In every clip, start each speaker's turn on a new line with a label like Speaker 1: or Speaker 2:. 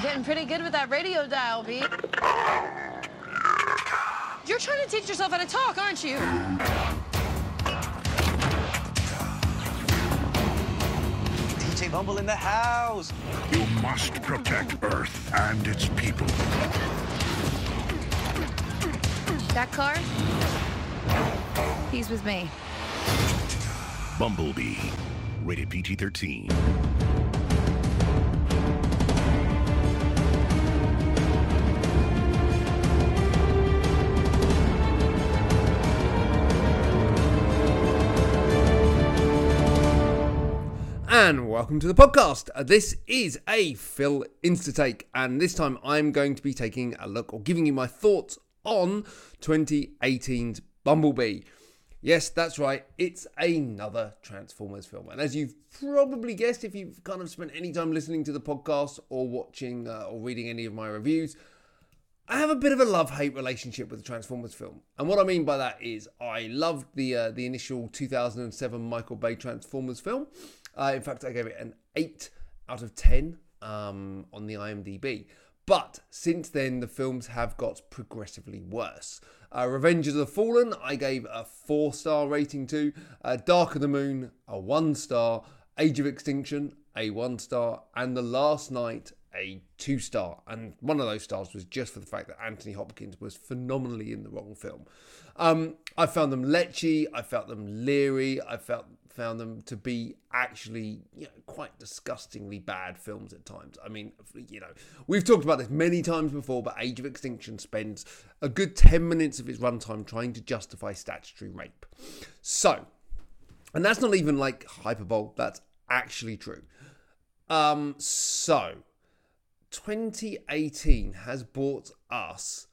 Speaker 1: You're getting pretty good with that radio dial, B. You're trying to teach yourself how to talk, aren't you?
Speaker 2: DJ Bumble in the house.
Speaker 3: You must protect Earth and its people.
Speaker 1: That car? He's with me.
Speaker 3: Bumblebee, rated PG-13.
Speaker 4: And welcome to the podcast. Uh, This is a Phil Instatake, and this time I'm going to be taking a look or giving you my thoughts on 2018's Bumblebee. Yes, that's right, it's another Transformers film. And as you've probably guessed, if you've kind of spent any time listening to the podcast or watching uh, or reading any of my reviews, I have a bit of a love-hate relationship with the Transformers film, and what I mean by that is I loved the uh, the initial 2007 Michael Bay Transformers film. Uh, in fact, I gave it an eight out of ten um, on the IMDb. But since then, the films have got progressively worse. Uh, Revenge of the Fallen, I gave a four star rating to. Uh, Dark of the Moon, a one star. Age of Extinction, a one star. And The Last Knight, a two star. And one of those stars was just for the fact that Anthony Hopkins was phenomenally in the wrong film. Um, I found them lechy, I felt them leery, I felt found them to be actually you know, quite disgustingly bad films at times. I mean, you know, we've talked about this many times before, but Age of Extinction spends a good 10 minutes of its runtime trying to justify statutory rape. So, and that's not even like hyperbole, that's actually true. Um, so, 2018 has brought us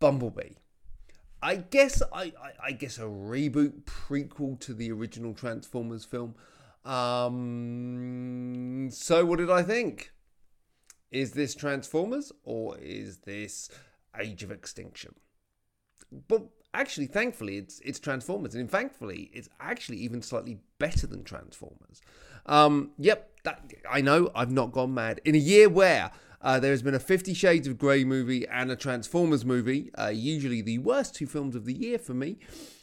Speaker 4: Bumblebee. I guess I, I, I guess a reboot prequel to the original Transformers film. Um, so what did I think? Is this Transformers or is this Age of Extinction? But actually, thankfully, it's it's Transformers, and thankfully, it's actually even slightly better than Transformers. Um, yep, that I know I've not gone mad in a year where uh, there has been a Fifty Shades of Grey movie and a Transformers movie, uh, usually the worst two films of the year for me.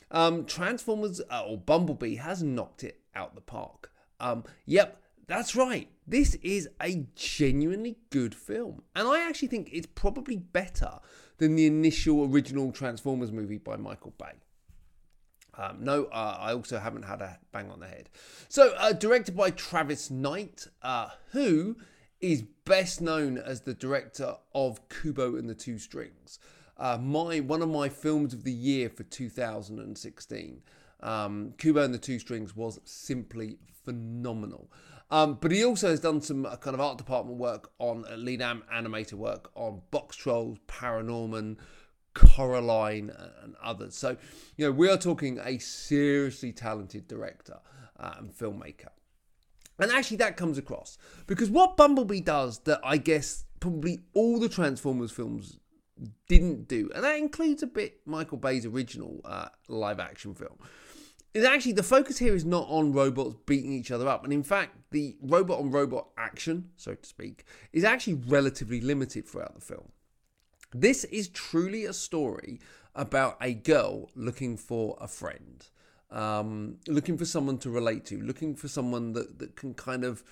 Speaker 4: Um, Transformers uh, or Bumblebee has knocked it out the park. Um, yep, that's right. This is a genuinely good film, and I actually think it's probably better than the initial original Transformers movie by Michael Bay. Um, no, uh, I also haven't had a bang on the head. So, uh, directed by Travis Knight, uh, who is best known as the director of Kubo and the Two Strings. Uh, my one of my films of the year for 2016. Um, Kubo and the Two Strings was simply phenomenal. Um, but he also has done some uh, kind of art department work on uh, lead am- animator work on Box Trolls, Paranorman, Coraline, and others. So, you know, we are talking a seriously talented director uh, and filmmaker. And actually, that comes across because what Bumblebee does that I guess probably all the Transformers films didn't do, and that includes a bit Michael Bay's original uh, live action film, is actually the focus here is not on robots beating each other up. And in fact, the robot on robot action, so to speak, is actually relatively limited throughout the film. This is truly a story about a girl looking for a friend um, looking for someone to relate to, looking for someone that, that can kind of,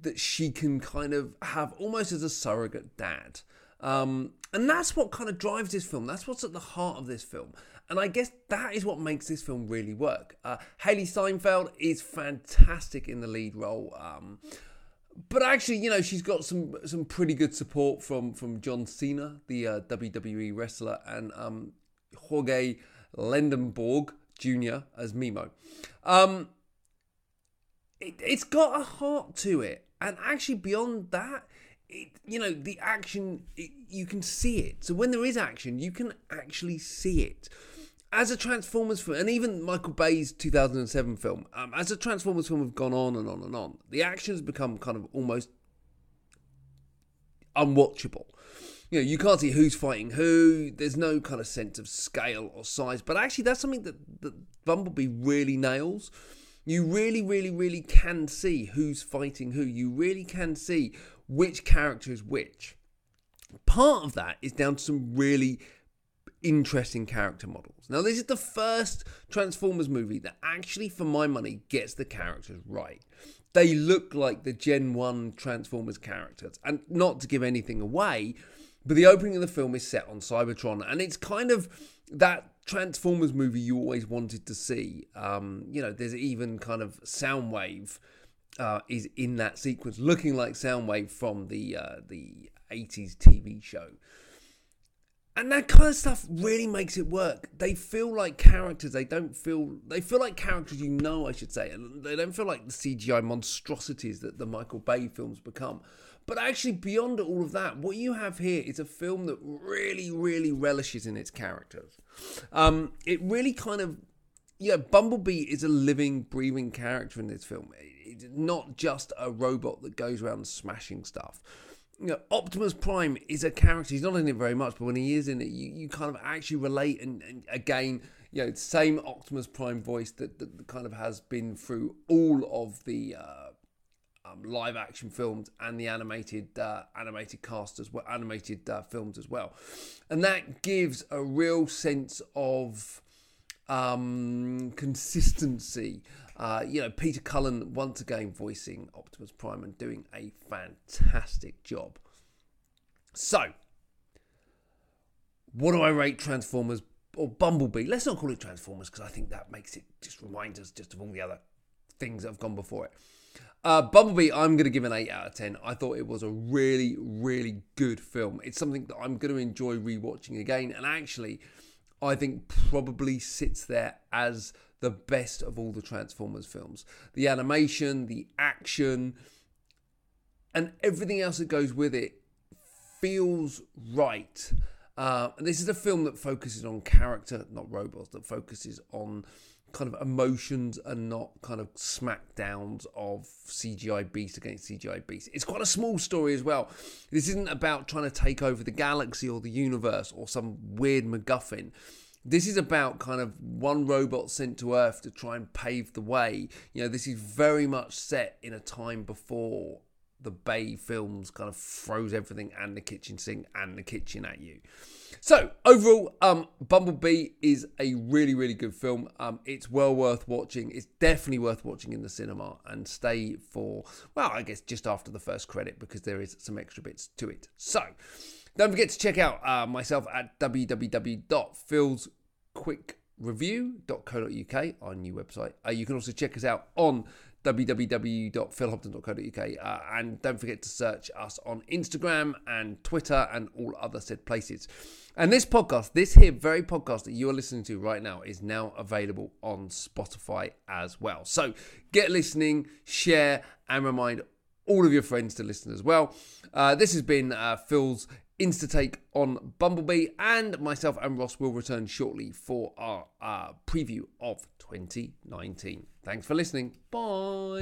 Speaker 4: that she can kind of have almost as a surrogate dad. Um, and that's what kind of drives this film. That's what's at the heart of this film. And I guess that is what makes this film really work. Uh, Hailee Steinfeld is fantastic in the lead role. Um, but actually, you know, she's got some some pretty good support from from John Cena, the uh, WWE wrestler, and um, Jorge Lendeborg, Jr. as Memo. Um, it, it's got a heart to it, and actually beyond that, it, you know, the action it, you can see it. So when there is action, you can actually see it. As a Transformers film, and even Michael Bay's 2007 film, um, as a Transformers film have gone on and on and on, the action has become kind of almost unwatchable you know, you can't see who's fighting who. There's no kind of sense of scale or size. But actually, that's something that, that Bumblebee really nails. You really, really, really can see who's fighting who. You really can see which character is which. Part of that is down to some really interesting character models. Now, this is the first Transformers movie that actually, for my money, gets the characters right. They look like the Gen 1 Transformers characters. And not to give anything away, but the opening of the film is set on Cybertron, and it's kind of that Transformers movie you always wanted to see. Um, you know, there's even kind of Soundwave uh, is in that sequence, looking like Soundwave from the uh, the 80s TV show. And that kind of stuff really makes it work. They feel like characters. They don't feel. They feel like characters you know, I should say. They don't feel like the CGI monstrosities that the Michael Bay films become. But actually, beyond all of that, what you have here is a film that really, really relishes in its characters. Um, it really kind of, yeah, Bumblebee is a living, breathing character in this film. Not just a robot that goes around smashing stuff. You know, Optimus Prime is a character. He's not in it very much, but when he is in it, you, you kind of actually relate. And, and again, you know, the same Optimus Prime voice that, that kind of has been through all of the uh, um, live action films and the animated uh, animated cast as well, animated uh, films as well, and that gives a real sense of um, consistency. Uh, you know, Peter Cullen once again voicing Optimus Prime and doing a fantastic job. So, what do I rate Transformers or Bumblebee? Let's not call it Transformers because I think that makes it just reminds us just of all the other things that have gone before it. Uh, Bumblebee, I'm going to give an 8 out of 10. I thought it was a really, really good film. It's something that I'm going to enjoy rewatching again. And actually, I think probably sits there as the best of all the Transformers films. The animation, the action, and everything else that goes with it feels right. Uh, and this is a film that focuses on character, not robots, that focuses on kind of emotions and not kind of smackdowns of CGI beast against CGI beast. It's quite a small story as well. This isn't about trying to take over the galaxy or the universe or some weird MacGuffin. This is about kind of one robot sent to Earth to try and pave the way. You know, this is very much set in a time before the Bay films kind of throws everything and the kitchen sink and the kitchen at you. So overall, um, Bumblebee is a really, really good film. Um, it's well worth watching. It's definitely worth watching in the cinema and stay for well, I guess just after the first credit because there is some extra bits to it. So don't forget to check out uh, myself at www.philsquickreview.co.uk, our new website. Uh, you can also check us out on www.philhopton.co.uk uh, and don't forget to search us on Instagram and Twitter and all other said places. And this podcast, this here very podcast that you are listening to right now, is now available on Spotify as well. So get listening, share, and remind all of your friends to listen as well. Uh, this has been uh, Phil's Insta take on Bumblebee, and myself and Ross will return shortly for our uh, preview of 2019. Thanks for listening. Bye.